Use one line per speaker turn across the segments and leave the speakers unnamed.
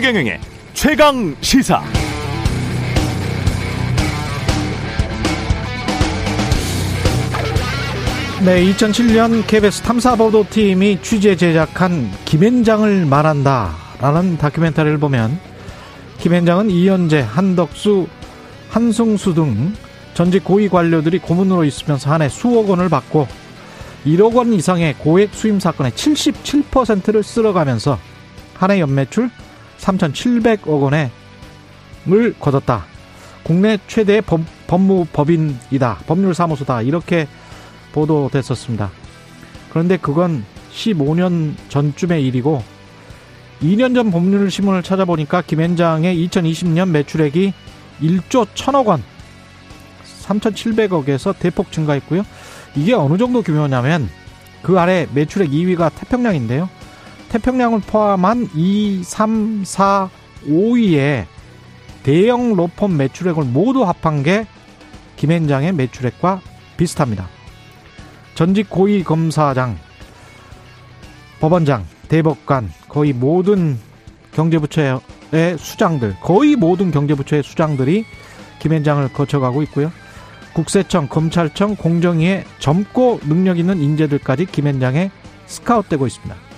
최경영의 최강 시사.
네, 2007년 KBS 탐사보도팀이 취재 제작한 김앤장을 말한다라는 다큐멘터리를 보면 김앤장은 이현재, 한덕수, 한승수 등 전직 고위 관료들이 고문으로 있으면서 한 해 수억 원을 받고 1억 원 이상의 고액 수임 사건의 77%를 쓸어가면서 한 해 연매출 3,700억 원의 을 거뒀다. 국내 최대 법, 법무법인이다. 법률사무소다. 이렇게 보도됐었습니다. 그런데 그건 15년 전쯤의 일이고 2년 전 법률 신문을 찾아보니까 김앤장의 2020년 매출액이 1조 1000억 원 3,700억에서 대폭 증가했고요. 이게 어느 정도 규모냐면 그 아래 매출액 2위가 태평양인데요. 태평양을 포함한 2, 3, 4, 5위에 대형 로펌 매출액을 모두 합한 게 김앤장의 매출액과 비슷합니다. 전직 고위 검사장, 법원장, 대법관, 거의 모든 경제부처의 수장들, 거의 모든 경제부처의 수장들이 김앤장을 거쳐가고 있고요. 국세청, 검찰청, 공정위의 젊고 능력 있는 인재들까지 김앤장에 스카웃되고 있습니다.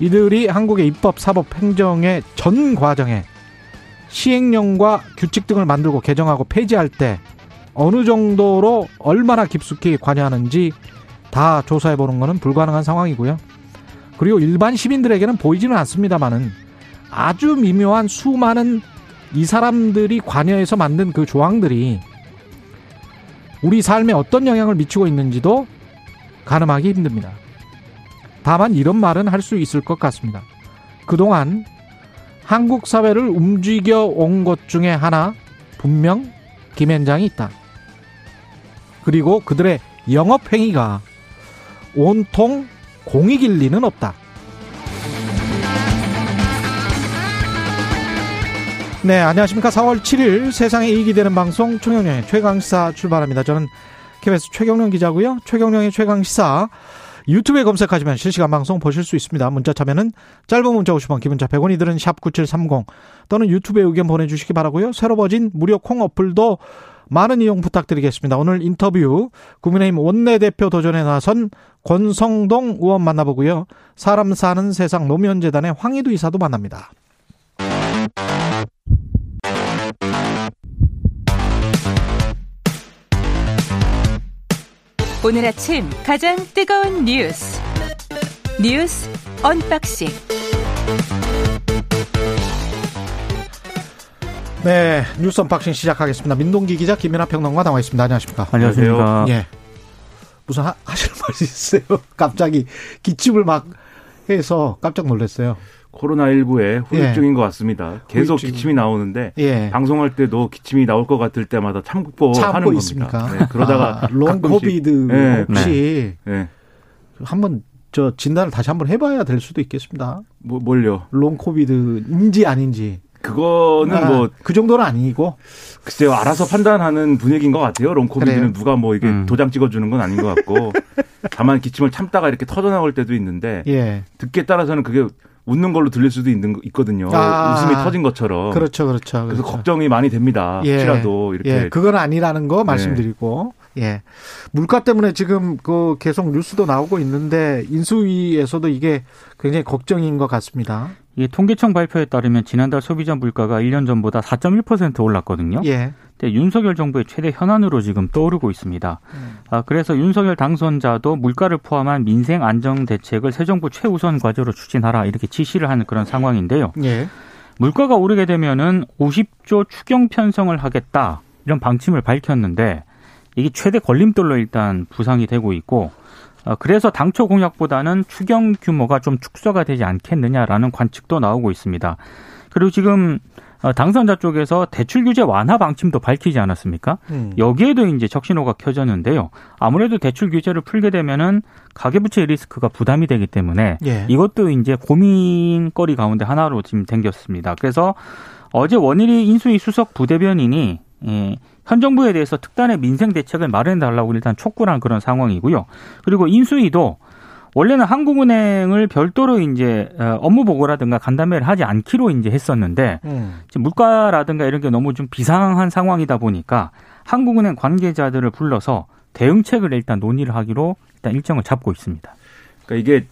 이들이 한국의 입법, 사법, 행정의 전 과정에 시행령과 규칙 등을 만들고 개정하고 폐지할 때 어느 정도로 얼마나 깊숙이 관여하는지 다 조사해 보는 것은 불가능한 상황이고요. 그리고 일반 시민들에게는 보이지는 않습니다만은 아주 미묘한 수많은 이 사람들이 관여해서 만든 그 조항들이 우리 삶에 어떤 영향을 미치고 있는지도 가늠하기 힘듭니다. 다만 이런 말은 할 수 있을 것 같습니다. 그동안 한국 사회를 움직여 온 것 중에 하나 분명 김앤장이 있다. 그리고 그들의 영업 행위가 온통 공익일 리는 없다. 네, 안녕하십니까. 4월 7일 세상에 이익이 되는 방송 최경령의 최강시사 출발합니다. 저는 KBS 최경령 기자고요. 최경령의 최강시사 유튜브에 검색하시면 실시간 방송 보실 수 있습니다. 문자 참여는 짧은 문자 50원, 기본자 100원이 드는 샵 9730 또는 유튜브에 의견 보내주시기 바라고요. 새로 버진 무료 콩 어플도 많은 이용 부탁드리겠습니다. 오늘 인터뷰 국민의힘 원내대표 도전에 나선 권성동 의원 만나보고요. 사람 사는 세상 노무현재단의 황희두 이사도 만납니다.
오늘 아침 가장 뜨거운 뉴스 뉴스 언박싱
네 뉴스 unboxing 시작하겠습니다. 민동기 기자 김민아 평론가 나와 있습니다. 안녕하십니까?
안녕하십니까?
예. 무슨 하, 하실 말이 있어요? 갑자기 기침을 막 해서 깜짝 놀랐어요.
코로나19의 후유증인 예. 것 같습니다. 계속 후유증. 기침이 나오는데
예.
방송할 때도 기침이 나올 것 같을 때마다 참고,
참고
하는
있습니까?
겁니다. 네, 그러다가
아, long COVID 네. 혹시 네. 한번 저 진단을 다시 한번 해봐야 될 수도 있겠습니다.
뭐 뭘요?
long COVID인지 아닌지.
그거는 아, 뭐그
정도는 아니고
글쎄요 알아서 판단하는 분위기인 것 같아요. long COVID는 누가 뭐 이게 음. 도장 찍어주는 건 아닌 것 같고 다만 기침을 참다가 이렇게 터져 나올 때도 있는데
예.
듣기에 따라서는 그게 웃는 걸로 들릴 수도 있는 있거든요. 아, 웃음이 터진 것처럼.
그렇죠, 그렇죠.
그래서 그렇죠. 걱정이 많이 됩니다. 예, 혹시라도 이렇게.
예, 그건 아니라는 거 말씀드리고. 네. 예. 물가 때문에 지금 그 계속 뉴스도 나오고 있는데 인수위에서도 이게 굉장히 걱정인 것 같습니다.
이 통계청 발표에 따르면 지난달 소비자 물가가 1년 전보다 4.1% 올랐거든요.
예.
근데 윤석열 정부의 최대 현안으로 지금 떠오르고 있습니다. 음. 아, 그래서 윤석열 당선자도 물가를 포함한 민생 안정 대책을 새 정부 최우선 과제로 추진하라 이렇게 지시를 하는 그런 상황인데요.
예.
물가가 오르게 되면은 50조 추경 편성을 하겠다 이런 방침을 밝혔는데 이게 최대 걸림돌로 일단 부상이 되고 있고 어, 그래서 당초 공약보다는 추경 규모가 좀 축소가 되지 않겠느냐라는 관측도 나오고 있습니다. 그리고 지금 어, 당선자 쪽에서 대출 규제 완화 방침도 밝히지 않았습니까? 음. 여기에도 이제 적신호가 켜졌는데요. 아무래도 대출 규제를 풀게 되면은 가계부채 리스크가 부담이 되기 때문에 예. 이것도 이제 고민거리 가운데 하나로 지금 댕겼습니다. 그래서 어제 원일이 인수위 수석 부대변인이 예, 현 정부에 대해서 특단의 민생 대책을 마련해 달라고 일단 촉구한 그런 상황이고요. 그리고 인수위도 원래는 한국은행을 별도로 이제 어, 업무 보고라든가 간담회를 하지 않기로 이제 했었는데 음. 지금 물가라든가 이런 게 너무 좀 비상한 상황이다 보니까 한국은행 관계자들을 불러서 대응책을 일단 논의를 하기로 일단 일정을 잡고 있습니다.
그러니까 이게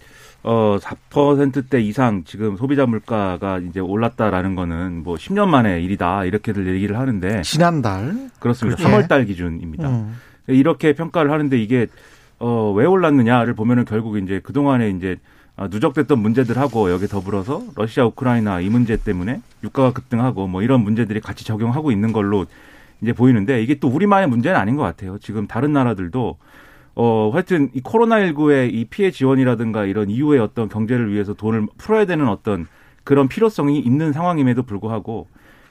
어 4%대 이상 지금 소비자 물가가 이제 올랐다라는 거는 뭐 10년 만의 일이다 이렇게들 얘기를 하는데
지난달
그렇습니다. 그렇죠. 3월 달 기준입니다. 음. 이렇게 평가를 하는데 이게 어, 왜 올랐느냐를 보면은 결국 이제 그동안에 이제 어, 누적됐던 문제들하고 여기 더불어서 러시아 우크라이나 이 문제 때문에 유가가 급등하고 뭐 이런 문제들이 같이 적용하고 있는 걸로 이제 보이는데 이게 또 우리만의 문제는 아닌 것 같아요. 지금 다른 나라들도 어, 하여튼 이 코로나19의 이 피해 지원이라든가 이런 이후의 어떤 경제를 위해서 돈을 풀어야 되는 어떤 그런 필요성이 있는 상황임에도 불구하고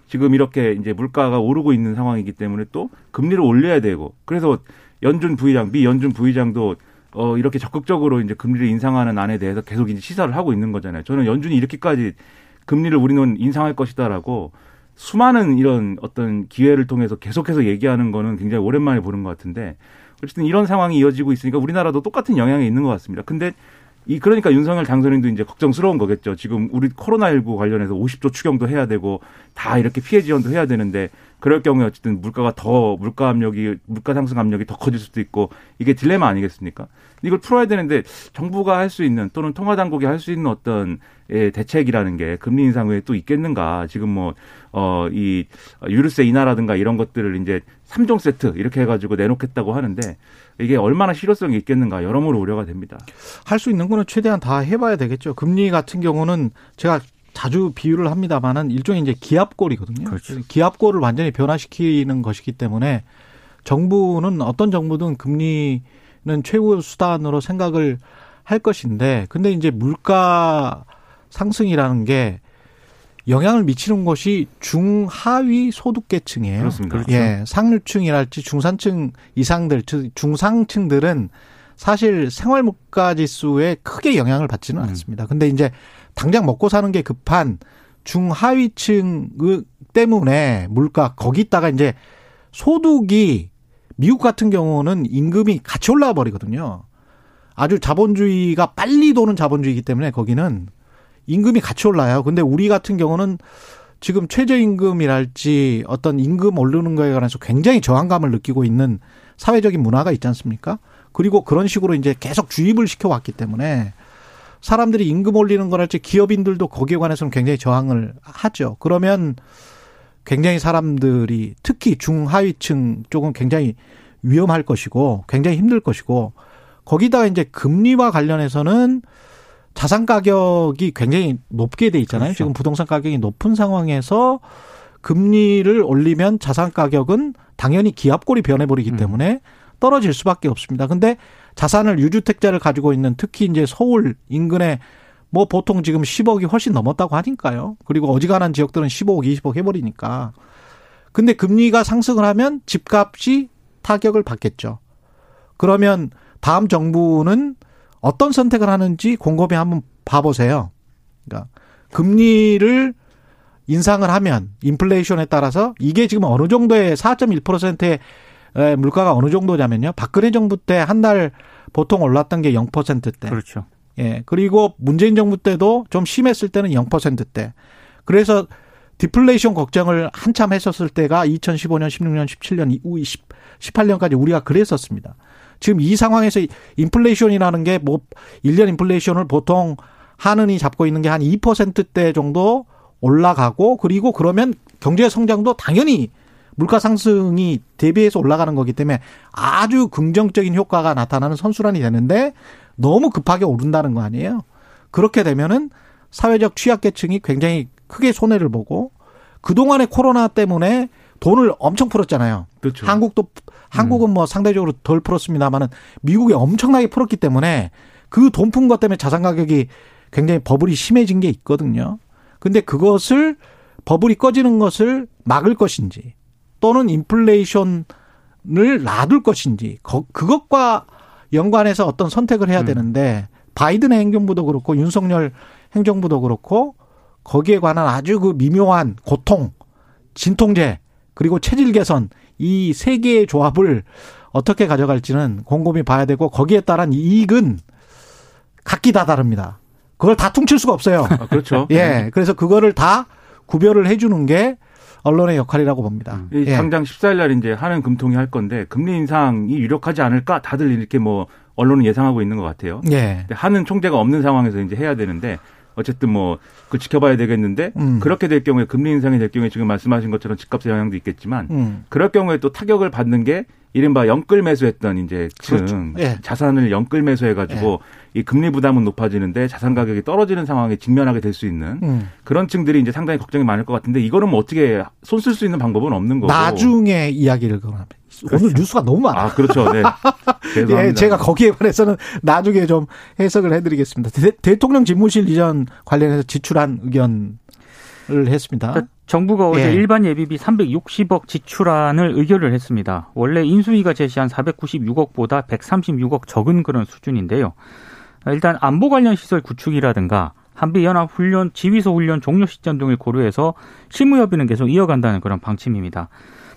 지금 이렇게 이제 물가가 오르고 있는 상황이기 때문에 또 금리를 올려야 되고 그래서 연준 부의장, 미 연준 부의장도 어 이렇게 적극적으로 이제 금리를 인상하는 안에 대해서 계속 이제 시사를 하고 있는 거잖아요. 저는 연준이 이렇게까지 금리를 우리는 인상할 것이다라고 수많은 이런 어떤 기회를 통해서 계속해서 얘기하는 거는 굉장히 오랜만에 보는 것 같은데 어쨌든 이런 상황이 이어지고 있으니까 우리나라도 똑같은 영향이 있는 것 같습니다. 근데 이 그러니까 윤석열 당선인도 이제 걱정스러운 거겠죠. 지금 우리 코로나19 관련해서 50조 추경도 해야 되고 다 이렇게 피해 지원도 해야 되는데 그럴 경우에 어쨌든 물가가 더 물가 압력이 물가 상승 압력이 더 커질 수도 있고 이게 딜레마 아니겠습니까? 이걸 풀어야 되는데 정부가 할 수 있는 또는 통화 당국이 할 수 있는 어떤 예, 대책이라는 게 금리 인상 외에 또 있겠는가? 지금 뭐 어 이 유류세 인하라든가 이런 것들을 이제 3종 세트 이렇게 해 가지고 내놓겠다고 하는데 이게 얼마나 실효성이 있겠는가 여러모로 우려가 됩니다.
할 수 있는 거는 최대한 다 해봐야 되겠죠. 금리 같은 경우는 제가 자주 비유를 합니다만은 일종의 이제 기압골이거든요. 그렇죠. 기압골을 완전히 변화시키는 것이기 때문에 정부는 어떤 정부든 금리는 최고 수단으로 생각을 할 것인데 근데 이제 물가 상승이라는 게 영향을 미치는 것이 중하위 소득계층이에요.
그렇습니다. 그렇죠.
예, 상류층이랄지 중산층 이상 들, 중상층들은 사실 생활 물가 지수에 크게 영향을 받지는 음. 않습니다. 근데 이제 당장 먹고 사는 게 급한 중하위층 때문에 물가 거기다가 이제 소득이 미국 같은 경우는 임금이 같이 올라와 버리거든요. 아주 자본주의가 빨리 도는 자본주의이기 때문에 거기는 임금이 같이 올라요. 근데 우리 같은 경우는 지금 최저임금이랄지 어떤 임금 오르는 거에 관해서 굉장히 저항감을 느끼고 있는 사회적인 문화가 있지 않습니까? 그리고 그런 식으로 이제 계속 주입을 시켜왔기 때문에 사람들이 임금 올리는 거랄지 기업인들도 거기에 관해서는 굉장히 저항을 하죠. 그러면 굉장히 사람들이 특히 중하위층 쪽은 굉장히 위험할 것이고 굉장히 힘들 것이고 거기다가 이제 금리와 관련해서는 자산 가격이 굉장히 높게 돼 있잖아요. 그렇죠. 지금 부동산 가격이 높은 상황에서 금리를 올리면 자산 가격은 당연히 기압골이 변해버리기 음. 때문에 떨어질 수밖에 없습니다. 근데 자산을 유주택자를 가지고 있는 특히 이제 서울 인근에 뭐 보통 지금 10억이 훨씬 넘었다고 하니까요. 그리고 어지간한 지역들은 15억, 20억 해버리니까. 근데 금리가 상승을 하면 집값이 타격을 받겠죠. 그러면 다음 정부는 어떤 선택을 하는지 곰곰이 한번 봐보세요. 그러니까 금리를 인상을 하면 인플레이션에 따라서 이게 지금 어느 정도의 4.1%의 물가가 어느 정도냐면요. 박근혜 정부 때 한 달 보통 올랐던 게 0%대.
그렇죠.
예. 그리고 문재인 정부 때도 좀 심했을 때는 0%대. 그래서 디플레이션 걱정을 한참 했었을 때가 2015년, 16년, 17년, 이후 18년까지 우리가 그랬었습니다. 지금 이 상황에서 인플레이션이라는 게 뭐 1년 인플레이션을 보통 하느니 잡고 있는 게 한 2%대 정도 올라가고 그리고 그러면 경제 성장도 당연히 물가 상승이 대비해서 올라가는 거기 때문에 아주 긍정적인 효과가 나타나는 선순환이 되는데 너무 급하게 오른다는 거 아니에요. 그렇게 되면은 사회적 취약계층이 굉장히 크게 손해를 보고 그동안의 코로나 때문에 돈을 엄청 풀었잖아요. 그렇죠. 한국도 한국은 음. 뭐 상대적으로 덜 풀었습니다만은 미국이 엄청나게 풀었기 때문에 그 돈푼 것 때문에 자산 가격이 굉장히 버블이 심해진 게 있거든요. 근데 그것을 버블이 꺼지는 것을 막을 것인지 또는 인플레이션을 놔둘 것인지 그것과 연관해서 어떤 선택을 해야 음. 되는데 바이든 행정부도 그렇고 윤석열 행정부도 그렇고 거기에 관한 아주 그 미묘한 고통, 진통제 그리고 체질 개선 이 세 개의 조합을 어떻게 가져갈지는 곰곰이 봐야 되고 거기에 따른 이익은 각기 다 다릅니다. 그걸 다 퉁칠 수가 없어요.
아, 그렇죠.
예. 그래서 그거를 다 구별을 해주는 게 언론의 역할이라고 봅니다.
이
예.
당장 14일 날 이제 하는 금통이 할 건데 금리 인상이 유력하지 않을까 다들 이렇게 뭐 언론은 예상하고 있는 것 같아요.
예.
하는 총재가 없는 상황에서 이제 해야 되는데 어쨌든 뭐 그 지켜봐야 되겠는데
음.
그렇게 될 경우에 금리 인상이 될 경우에 지금 말씀하신 것처럼 집값의 영향도 있겠지만
음.
그럴 경우에 또 타격을 받는 게 이른바 영끌 매수했던 이제 층
그렇죠. 예.
자산을 영끌 매수해가지고 이 금리 부담은 높아지는데 자산 가격이 떨어지는 상황에 직면하게 될 수 있는
음.
그런 층들이 이제 상당히 걱정이 많을 것 같은데 이거는 뭐 어떻게 손 쓸 수 있는 방법은 없는 거고
나중에 이야기를 그러면 오늘 뉴스가 너무 많아.
아 그렇죠 네
예, 제가 거기에 관해서는 나중에 좀 해석을 해드리겠습니다. 대, 통령 집무실 이전 관련해서 지출한 의견을 했습니다.
그러니까 정부가 어제
예.
일반 예비비 360억 지출안을 의결을 했습니다. 원래 인수위가 제시한 496억보다 136억 적은 그런 수준인데요. 일단 안보 관련 시설 구축이라든가 한미 연합 훈련, 지휘소 훈련 종료 시점 등을 고려해서 실무 협의는 계속 이어간다는 그런 방침입니다.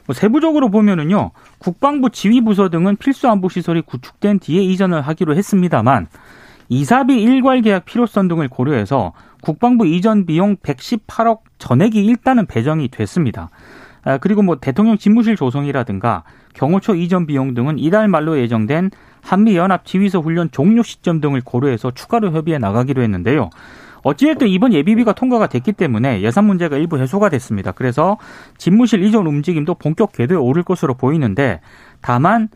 뭐 세부적으로 보면은요, 국방부 지휘부서 등은 필수 안보 시설이 구축된 뒤에 이전을 하기로 했습니다만 이사비 일괄 계약 필요성 등을 고려해서 국방부 이전 비용 118억 전액이 일단은 배정이 됐습니다. 아, 그리고 뭐 대통령 집무실 조성이라든가 경호처 이전 비용 등은 이달 말로 예정된 한미 연합 지휘소 훈련 종료 시점 등을 고려해서 추가로 협의해 나가기로 했는데요. 어찌됐든 이번 예비비가 통과가 됐기 때문에 예산 문제가 일부 해소가 됐습니다. 그래서 집무실 이전 움직임도 본격 궤도에 오를 것으로 보이는데 다만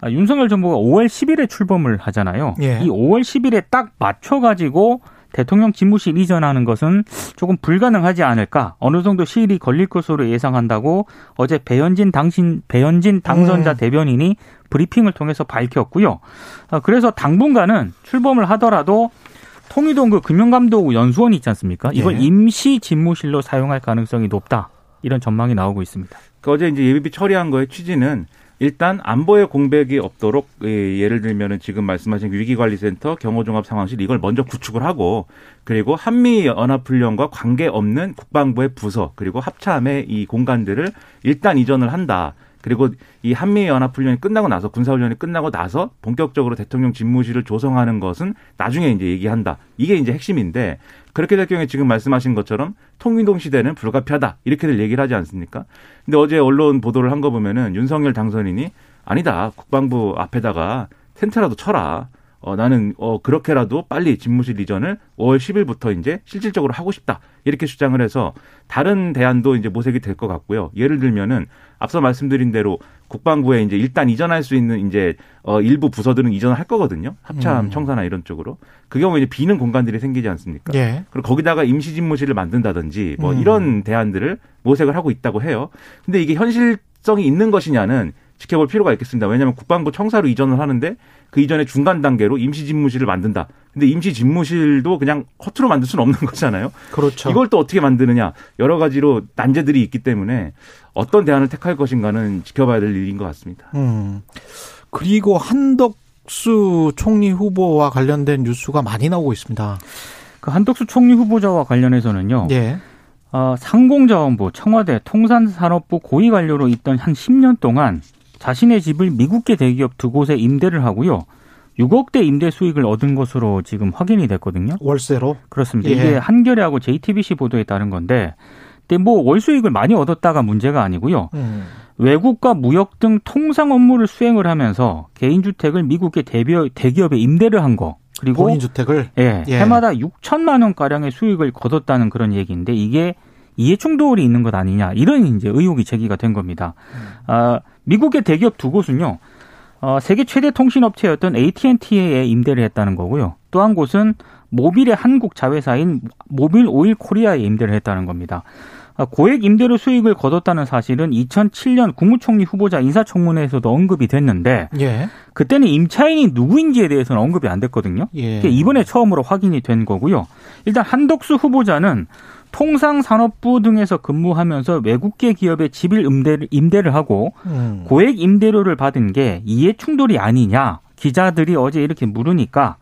아, 윤석열 정부가 5월 10일에 출범을 하잖아요.
예.
이 5월 10일에 딱 맞춰 가지고 대통령 집무실 이전하는 것은 조금 불가능하지 않을까 어느 정도 시일이 걸릴 것으로 예상한다고 어제 배현진 당신 배현진 당선자
음.
대변인이 브리핑을 통해서 밝혔고요. 아, 그래서 당분간은 출범을 하더라도 통일동 그 금융감독 연수원이 있지 않습니까? 이걸
예.
임시 집무실로 사용할 가능성이 높다. 이런 전망이 나오고 있습니다.
그 어제 이제 예비비 처리한 거의 취지는 일단 안보의 공백이 없도록 예, 예를 들면은 지금 말씀하신 위기관리센터 경호종합상황실 이걸 먼저 구축을 하고 그리고 한미 연합훈련과 관계 없는 국방부의 부서 그리고 합참의 이 공간들을 일단 이전을 한다. 그리고 이 한미 연합 훈련이 끝나고 나서 군사 훈련이 끝나고 나서 본격적으로 대통령 집무실을 조성하는 것은 나중에 이제 얘기한다. 이게 이제 핵심인데 그렇게 될 경우에 지금 말씀하신 것처럼 통일동 시대는 불가피하다 이렇게들 얘기를 하지 않습니까? 근데 어제 언론 보도를 한 거 보면은 윤석열 당선인이 아니다 국방부 앞에다가 텐트라도 쳐라. 어, 나는, 어, 그렇게라도 빨리 집무실 이전을 5월 10일부터 이제 실질적으로 하고 싶다. 이렇게 주장을 해서 다른 대안도 이제 모색이 될 것 같고요. 예를 들면은 앞서 말씀드린 대로 국방부에 이제 일단 이전할 수 있는 이제 어, 일부 부서들은 이전을 할 거거든요. 합참,
음.
청사나 이런 쪽으로. 그 경우에 이제 비는 공간들이 생기지 않습니까?
예.
그리고 거기다가 임시 집무실을 만든다든지 뭐
음.
이런 대안들을 모색을 하고 있다고 해요. 근데 이게 현실성이 있는 것이냐는 지켜볼 필요가 있겠습니다. 왜냐하면 국방부 청사로 이전을 하는데 그 이전에 중간 단계로 임시 집무실을 만든다. 근데 임시 집무실도 그냥 허투루 만들 수는 없는 거잖아요.
그렇죠.
이걸 또 어떻게 만드느냐 여러 가지로 난제들이 있기 때문에 어떤 대안을 택할 것인가는 지켜봐야 될 일인 것 같습니다.
음. 그리고 한덕수 총리 후보와 관련된 뉴스가 많이 나오고 있습니다.
그 한덕수 총리 후보자와 관련해서는요.
예.
어, 상공자원부, 청와대, 통산산업부 고위 관료로 있던 한 10년 동안 자신의 집을 미국계 대기업 두 곳에 임대를 하고요. 6억 대 임대 수익을 얻은 것으로 지금 확인이 됐거든요.
월세로.
그렇습니다.
예.
이게 한겨레하고 JTBC 보도에 따른 건데, 근데 뭐 월수익을 많이 얻었다가 문제가 아니고요.
음.
외국과 무역 등 통상 업무를 수행을 하면서 개인 주택을 미국계 대비어- 대기업에 임대를 한 거. 그리고
본인 주택을.
예,
예.
해마다 6천만 원 가량의 수익을 거뒀다는 그런 얘기인데 이게 이해 충돌이 있는 것 아니냐 이런 이제 의혹이 제기가 된 겁니다. 아, 미국의 대기업 두 곳은요. 어, 세계 최대 통신 업체였던 AT&T에 임대를 했다는 거고요. 또 한 곳은 모빌의 한국 자회사인 모빌 오일 코리아에 임대를 했다는 겁니다. 아, 고액 임대료 수익을 거뒀다는 사실은 2007년 국무총리 후보자 인사청문회에서도 언급이 됐는데
예.
그때는 임차인이 누구인지에 대해서는 언급이 안 됐거든요.
예.
이번에 처음으로 확인이 된 거고요. 일단 한덕수 후보자는 통상산업부 등에서 근무하면서 외국계 기업에 집을 임대를, 임대를 하고
음.
고액 임대료를 받은 게 이해 충돌이 아니냐 기자들이 어제 이렇게 물으니까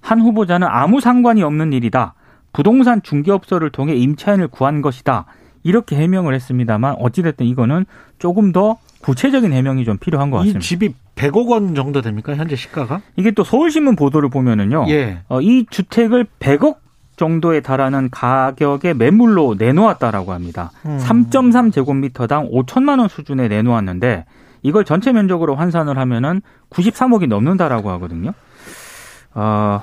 한 후보자는 아무 상관이 없는 일이다. 부동산 중개업소를 통해 임차인을 구한 것이다. 이렇게 해명을 했습니다만 어찌됐든 이거는 조금 더 구체적인 해명이 좀 필요한
것이
같습니다.
집이 100억 원 정도 됩니까? 현재 시가가?
이게 또 서울신문 보도를 보면은요.
예.
어, 이 주택을 100억 정도에 달하는 가격의 매물로 내놓았다라고 합니다.
음.
3.3 제곱미터당 5천만 원 수준에 내놓았는데 이걸 전체 면적으로 환산을 하면은 93억이 넘는다라고 하거든요. 어,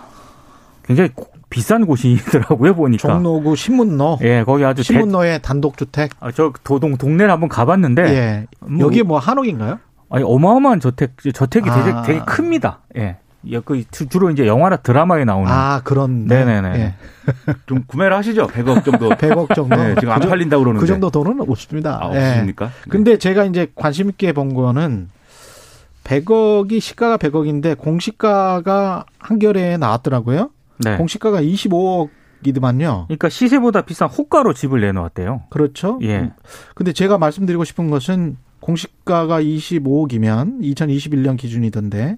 굉장히 고- 비싼 곳이더라고요 보니까.
종로구 신문로.
예, 거기 아주 대,
신문로의 단독주택.
아, 저 도동 동네를 한번 가봤는데
예.
뭐-
여기 뭐 한옥인가요?
아니 어마어마한 저택 저택이 되게
아.
되게 큽니다. 예. 예, 그 주- 주로 이제 영화나 드라마에 나오는.
아, 그런.
네네네.
예.
좀 구매를 하시죠. 100억 정도.
100억 정도.
네, 지금 안
그, 정-
팔린다 고 그러는데.
그 정도 돈은 없습니다.
아,
예.
없으십니까? 네.
근데 제가 이제 관심 있게 본 거는 100억이 시가가 100억인데 공시가가 한겨레에 나왔더라고요.
네.
공시가가 25억 이더만요.
그러니까 시세보다 비싼 호가로 집을 내놓았대요.
그렇죠?
예.
근데 제가 말씀드리고 싶은 것은 공시가가 25억이면 2021년 기준이던데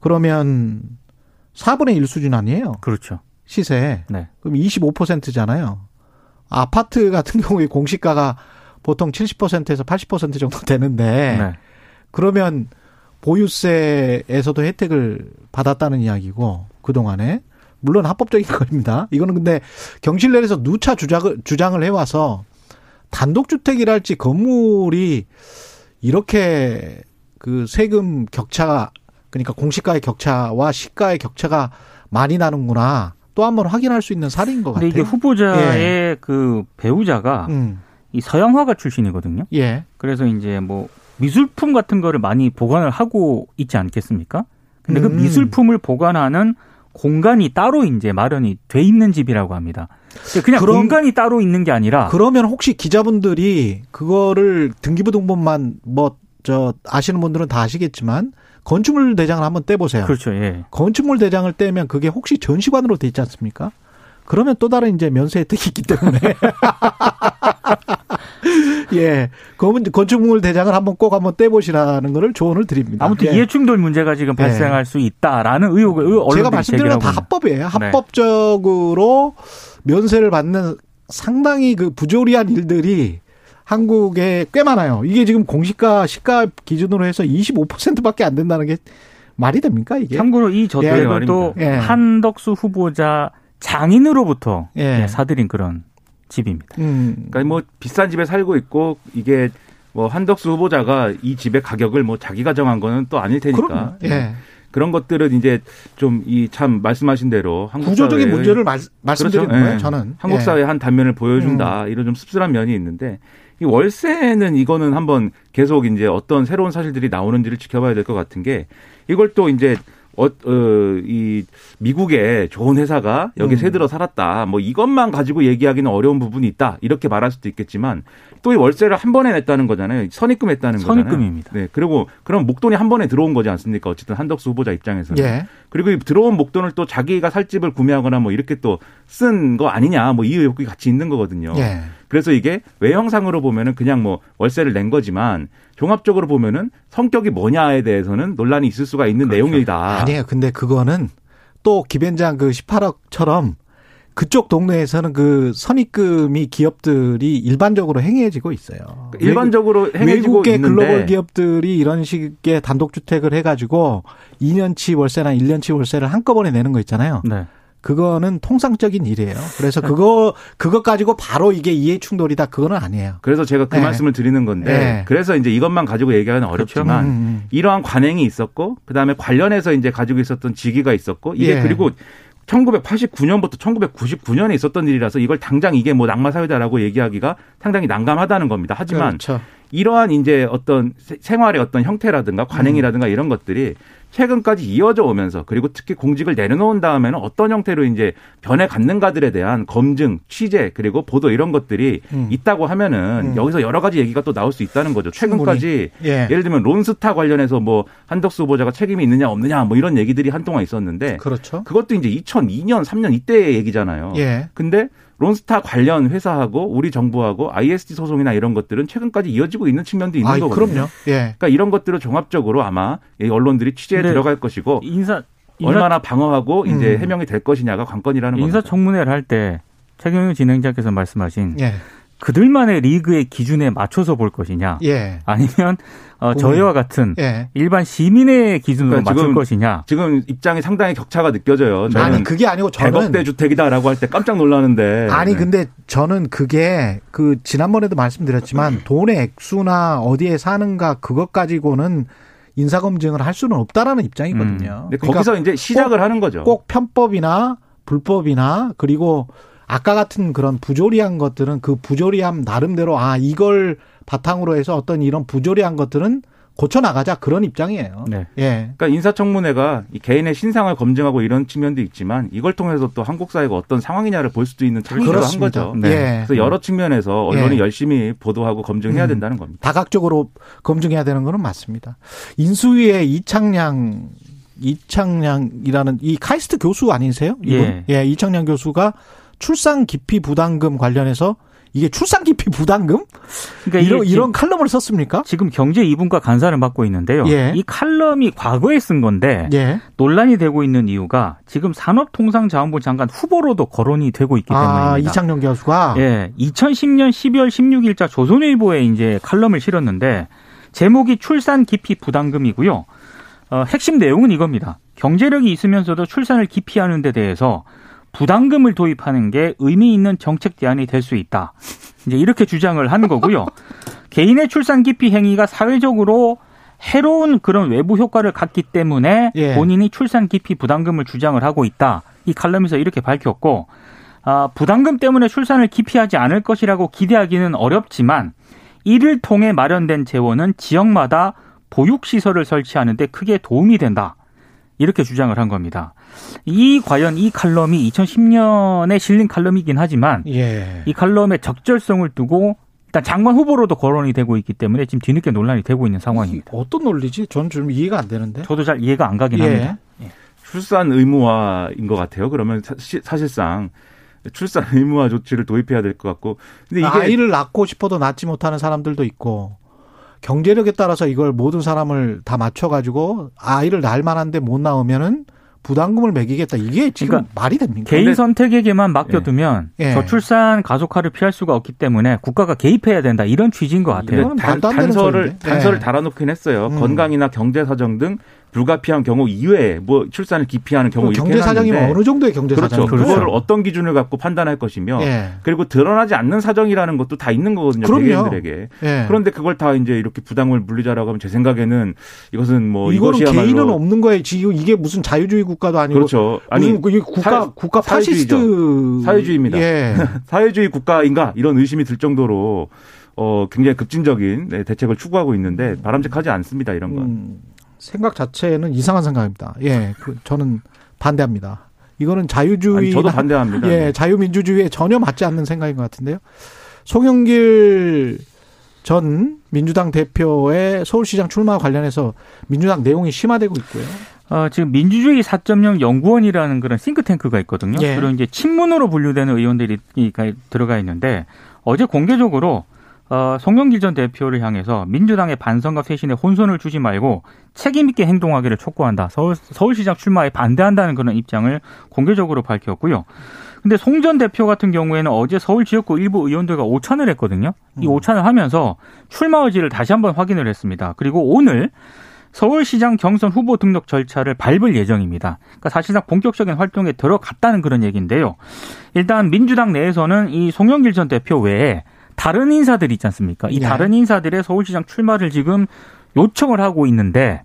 그러면 4분의 1 수준 아니에요?
그렇죠.
시세.
네.
그럼 25%잖아요. 아파트 같은 경우에 공시가가 보통 70%에서 80% 정도 되는데
네.
그러면 보유세에서도 혜택을 받았다는 이야기고 그동안에 물론 합법적인 겁니다. 이거는 근데 경실련에서 누차 주장을 주장을 해와서 단독주택이랄지 건물이 이렇게 그 세금 격차가 그러니까 공시가의 격차와 시가의 격차가 많이 나는구나 또 한 번 확인할 수 있는 사례인 것 같아요.
이게 후보자의 그 배우자가
음,
이 서양화가 출신이거든요.
예.
그래서 이제 뭐 미술품 같은 거를 많이 보관을 하고 있지 않겠습니까? 근데 그
음.
미술품을 보관하는 공간이 따로 이제 마련이 돼 있는 집이라고 합니다. 그냥
그럼-
공간이 따로 있는 게 아니라
그러면 혹시 기자분들이 그거를 등기부등본만 뭐 저 아시는 분들은 다 아시겠지만 건축물 대장을 한번 떼보세요.
그렇죠. 예.
건축물 대장을 떼면 그게 혹시 전시관으로 돼 있지 않습니까? 그러면 또 다른 이제 면세 혜택이 있기 때문에 예, 건- 건축물 대장을 한번 꼭 한번 떼보시라는 거를 조언을 드립니다.
아무튼
예.
이해충돌 문제가 지금
예.
발생할 수 있다라는 의혹을 의- 언론들이
제가 말씀드린 건 다 합법이에요.
네.
합법적으로 면세를 받는 상당히 그 부조리한 일들이 한국에 꽤 많아요. 이게 지금 공시가 시가 기준으로 해서 25%밖에 안 된다는 게 말이 됩니까 이게?
참고로 이 저택은
말입니다.
또
예.
한덕수 후보자 장인으로부터
예.
예, 사들인 그런 집입니다.
음.
그러니까 뭐 비싼 집에 살고 있고 이게 뭐 한덕수 후보자가 이 집의 가격을 뭐 자기가 정한 거는 또 아닐 테니까
그럼요. 예.
그런 것들은 이제 좀 이 참 말씀하신 대로 한국
구조적인
사회의-
문제를 말, 말씀드리는
그렇죠.
거예요.
예.
저는
한국
예.
사회의 한 단면을 보여준다 이런 좀 씁쓸한 면이 있는데 이 월세는 이거는 한번 계속 이제 어떤 새로운 사실들이 나오는지를 지켜봐야 될 것 같은 게 이걸 또 이제 어, 어, 이 미국의 좋은 회사가 여기
음.
새들어 살았다. 뭐 이것만 가지고 얘기하기는 어려운 부분이 있다. 이렇게 말할 수도 있겠지만 또 이 월세를 한 번에 냈다는 거잖아요. 선입금 했다는 거잖아요.
선입금입니다.
네. 그리고 그럼 목돈이 한 번에 들어온 거지 않습니까? 어쨌든 한덕수 후보자 입장에서는.
예.
그리고 이 들어온 목돈을 또 자기가 살 집을 구매하거나 뭐 이렇게 또 쓴 거 아니냐. 뭐 이 의혹이 같이 있는 거거든요.
예.
그래서 이게 외형상으로 보면은 그냥 뭐 월세를 낸 거지만 종합적으로 보면은 성격이 뭐냐에 대해서는 논란이 있을 수가 있는 내용이다.
아니에요. 근데 그거는 또 기벤장 그 18억처럼 그쪽 동네에서는 그 선입금이 기업들이 일반적으로 행해지고 있어요.
일반적으로 행해지고
외국의
있는데
글로벌 기업들이 이런 식의 단독주택을 해가지고 2년치 월세나 1년치 월세를 한꺼번에 내는 거 있잖아요.
네.
그거는 통상적인 일이에요. 그래서 그거 그것 가지고 바로 이게 이해 충돌이다 그거는 아니에요.
그래서 제가 그
네.
말씀을 드리는 건데
네.
그래서 이제 이것만 가지고 얘기하기는 어렵지만
음, 음.
이러한 관행이 있었고 그다음에 관련해서 이제 가지고 있었던 직위가 있었고 이게
예.
그리고 1989년부터 1999년에 있었던 일이라서 이걸 당장 이게 뭐 낙마 사회다라고 얘기하기가 상당히 난감하다는 겁니다. 하지만
그렇죠.
이러한 이제 어떤 세- 생활의 어떤 형태라든가 관행이라든가
음.
이런 것들이 최근까지 이어져 오면서 그리고 특히 공직을 내려놓은 다음에는 어떤 형태로 이제 변해 갔는가들에 대한 검증, 취재 그리고 보도 이런 것들이
음.
있다고 하면은
음.
여기서 여러 가지 얘기가 또 나올 수 있다는 거죠. 최근까지
예.
예를 들면 론스타 관련해서 뭐 한덕수 후보자가 책임이 있느냐 없느냐 뭐 이런 얘기들이 한동안 있었는데
그렇죠.
그것도 이제 2002년, 3년 이때의 얘기잖아요.
예.
근데 론스타 관련 회사하고 우리 정부하고 ISD 소송이나 이런 것들은 최근까지 이어지고 있는 측면도 있는
아,
거거든요.
그럼요. 예.
그러니까 이런 것들을 종합적으로 아마 이 언론들이 취재에 들어갈 것이고
인사 인사,
얼마나 방어하고 이제
음.
해명이 될 것이냐가 관건이라는 겁니다.
인사청문회를 할 때 최경영 진행자께서 말씀하신
예.
그들만의 리그의 기준에 맞춰서 볼 것이냐,
예.
아니면 어, 저희와 같은
예.
일반 시민의 기준으로
그러니까
맞출
지금
것이냐.
지금 입장이 상당히 격차가 느껴져요. 저는
아니 그게 아니고 저는
100억대 주택이다라고 할 때 깜짝 놀라는데.
아니
네.
근데 저는 그게 그 지난번에도 말씀드렸지만 돈의 액수나 어디에 사는가 그것 가지고는 인사 검증을 할 수는 없다라는 입장이거든요.
근데
그러니까
거기서 이제 시작을 하는 거죠.
꼭 편법이나 불법이나 그리고 아까 같은 그런 부조리한 것들은 그 부조리함 나름대로 아 이걸 바탕으로 해서 어떤 이런 부조리한 것들은 고쳐 나가자 그런 입장이에요.
네.
예.
그러니까 인사청문회가 이 개인의 신상을 검증하고 이런 측면도 있지만 이걸 통해서 또 한국 사회가 어떤 상황이냐를 볼 수도 있는 창이기도 한. 거죠.
네.
예.
그래서 여러 측면에서 언론이
예.
열심히 보도하고 검증해야
음.
된다는 겁니다.
다각적으로 검증해야 되는 거는 맞습니다. 인수위의 이창량 이창량이라는 이 카이스트 교수 아니세요? 이분?
예.
예, 이창량 교수가 출산 기피 부담금 관련해서 이게 출산 기피 부담금?
그러니까
이런 이런 칼럼을 썼습니까?
지금 경제 2분과 간사를 맡고 있는데요.
예.
이 칼럼이 과거에 쓴 건데
예.
논란이 되고 있는 이유가 지금 산업통상자원부 장관 후보로도 거론이 되고 있기 때문입니다.
아, 이창용 교수가
예, 2010년 12월 16일자 조선일보에 이제 칼럼을 실었는데 제목이 출산 기피 부담금이고요. 어, 핵심 내용은 이겁니다. 경제력이 있으면서도 출산을 기피하는 데 대해서 부담금을 도입하는 게 의미 있는 정책 대안이 될 수 있다. 이제 이렇게 주장을 하는 거고요. 개인의 출산 기피 행위가 사회적으로 해로운 그런 외부 효과를 갖기 때문에
예.
본인이 출산 기피 부담금을 주장을 하고 있다. 이 칼럼에서 이렇게 밝혔고 아, 부담금 때문에 출산을 기피하지 않을 것이라고 기대하기는 어렵지만 이를 통해 마련된 재원은 지역마다 보육시설을 설치하는데 크게 도움이 된다. 이렇게 주장을 한 겁니다. 이 과연 이 칼럼이 2010년에 실린 칼럼이긴 하지만
예.
이 칼럼의 적절성을 두고 일단 장관 후보로도 거론이 되고 있기 때문에 지금 뒤늦게 논란이 되고 있는 상황입니다.
어떤 논리지? 저는 좀 이해가 안 되는데.
저도 잘 이해가 안 가긴
예.
합니다.
출산 의무화인 것 같아요. 그러면 사, 실상 출산 의무화 조치를 도입해야 될 것 같고. 근데 이게
아이를 낳고 싶어도 낳지 못하는 사람들도 있고 경제력에 따라서 이걸 모든 사람을 다 맞춰가지고 아이를 낳을 만한데 못 낳으면은 부담금을 매기겠다. 이게 지금
그러니까
말이 됩니까?
개인 선택에게만 맡겨두면
예.
저출산 가속화를 피할 수가 없기 때문에 국가가 개입해야 된다 이런 취지인 것 같아요.
단, 단서를
소리인데.
단서를
네.
달아놓긴 했어요.
음.
건강이나 경제 사정 등 불가피한 경우 이외에 뭐 출산을 기피하는 경우 이렇게
경제 사정이면
해놨는데
어느 정도의 경제
그렇죠.
사정이죠?
그거를 어떤 기준을 갖고 판단할 것이며
예.
그리고 드러나지 않는 사정이라는 것도 다 있는 거거든요.
그럼요.
개개인들에게.
예.
그런데 그걸 다 이제 이렇게 부담을 물리자라고 하면 제 생각에는 이것은 뭐
이거는 개인은 없는 거예요. 지금 이게 무슨 자유주의 국가도 아니고
그렇죠. 아니
무슨 이게 국가
사-
국가
사회주의죠.
파시스트
사회주의입니다.
예.
사회주의 국가인가 이런 의심이 들 정도로 어 굉장히 급진적인 네, 대책을 추구하고 있는데 바람직하지 않습니다. 이런 건.
음, 생각 자체는 이상한 생각입니다. 예, 그, 저는 반대합니다. 이거는 자유주의
아니, 저도 반대합니다.
예,
네.
자유민주주의에 전혀 맞지 않는 생각인 것 같은데요. 송영길 전 민주당 대표의 서울시장 출마 관련해서 민주당 내용이 심화되고 있고요.
어, 지금 민주주의 4.0 연구원이라는 그런 싱크탱크가 있거든요.
예.
그리고 이제 친문으로 분류되는 의원들이 가- 들어가 있는데 어제 공개적으로 어, 송영길 전 대표를 향해서 민주당의 반성과 쇄신에 혼선을 주지 말고 책임 있게 행동하기를 촉구한다. 서울, 서울시장 출마에 반대한다는 그런 입장을 공개적으로 밝혔고요. 근데 송 전 대표 같은 경우에는 어제 서울 지역구 일부 의원들과 오찬을 했거든요. 이
음.
오찬을 하면서 출마 의지를 다시 한번 확인을 했습니다. 그리고 오늘 서울시장 경선 후보 등록 절차를 밟을 예정입니다. 그러니까 사실상 본격적인 활동에 들어갔다는 그런 얘기인데요. 일단 민주당 내에서는 이 송영길 전 대표 외에 다른 인사들 있지 않습니까? 이
네.
다른 인사들의 서울시장 출마를 지금 요청을 하고 있는데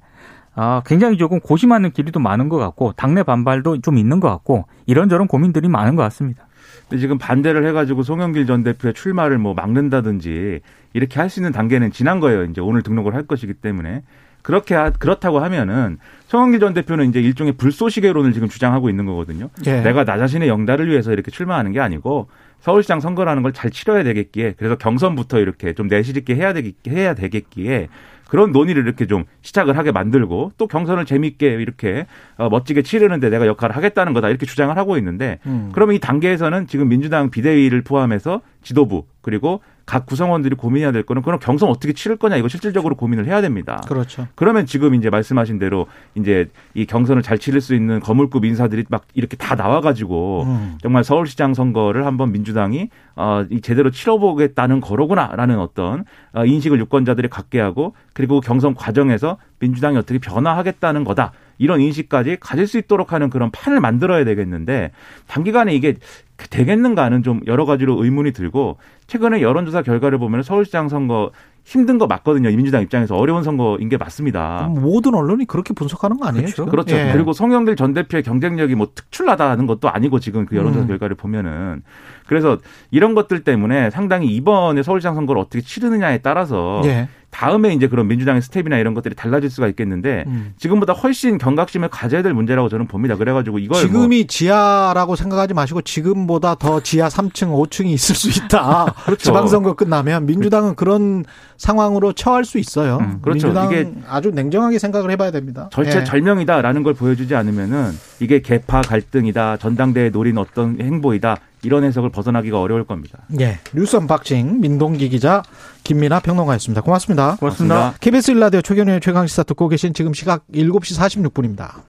아, 굉장히 조금 고심하는 길이도 많은 것 같고 당내 반발도 좀 있는 것 같고 이런저런 고민들이 많은 것 같습니다.
근데 지금 반대를 해가지고 송영길 전 대표의 출마를 뭐 막는다든지 이렇게 할 수 있는 단계는 지난 거예요. 이제 오늘 등록을 할 것이기 때문에 그렇게 하, 그렇다고 하면은 송영길 전 대표는 이제 일종의 불쏘시개론을 지금 주장하고 있는 거거든요.
예.
내가 나 자신의 영달을 위해서 이렇게 출마하는 게 아니고 서울시장 선거라는 걸 잘 치러야 되겠기에 그래서 경선부터 이렇게 좀 내실 있게 해야 되겠 해야 되겠기에 그런 논의를 이렇게 좀 시작을 하게 만들고 또 경선을 재미있게 이렇게 어, 멋지게 치르는데 내가 역할을 하겠다는 거다 이렇게 주장을 하고 있는데
음.
그러면 이 단계에서는 지금 민주당 비대위를 포함해서 지도부 그리고 각 구성원들이 고민해야 될 거는 그럼 경선 어떻게 치를 거냐 이거 실질적으로 고민을 해야 됩니다.
그렇죠.
그러면 지금 이제 말씀하신 대로 이제 이 경선을 잘 치를 수 있는 거물급 인사들이 막 이렇게 다 나와가지고
음.
정말 서울시장 선거를 한번 민주당이 어, 이 제대로 치러보겠다는 거로구나라는 어떤 어, 인식을 유권자들이 갖게 하고 그리고 경선 과정에서 민주당이 어떻게 변화하겠다는 거다. 이런 인식까지 가질 수 있도록 하는 그런 판을 만들어야 되겠는데 단기간에 이게 되겠는가는 좀 여러 가지로 의문이 들고 최근에 여론조사 결과를 보면 서울시장 선거 힘든 거 맞거든요. 민주당 입장에서 어려운 선거인 게 맞습니다.
모든 언론이 그렇게 분석하는 거 아니에요?
그렇죠.
그렇죠.
예.
그리고 송영길 전 대표의 경쟁력이 뭐 특출나다는 것도 아니고 지금 그 여론조사
음.
결과를 보면은 그래서 이런 것들 때문에 상당히 이번에 서울시장 선거를 어떻게 치르느냐에 따라서
예.
다음에 이제 그런 민주당의 스텝이나 이런 것들이 달라질 수가 있겠는데
음.
지금보다 훨씬 경각심을 가져야 될 문제라고 저는 봅니다. 그래가지고 이걸 뭐
지금이 지하라고 생각하지 마시고 지금보다 더 지하 3층, 5층이 있을 수 있다.
그렇죠.
지방선거 끝나면 민주당은 그런 상황으로 처할 수 있어요.
음, 그렇죠. 이게
아주 냉정하게 생각을 해봐야 됩니다.
절체절명이다라는 걸 보여주지 않으면은 이게 계파 갈등이다, 전당대회 노린 어떤 행보이다 이런 해석을 벗어나기가 어려울 겁니다.
예. 예. 뉴스 unboxing 민동기 기자 김민아 평론가였습니다. 고맙습니다.
고맙습니다.
KBS 1라디오 최경영의 최강시사 듣고 계신 지금 시각 7시 46분입니다.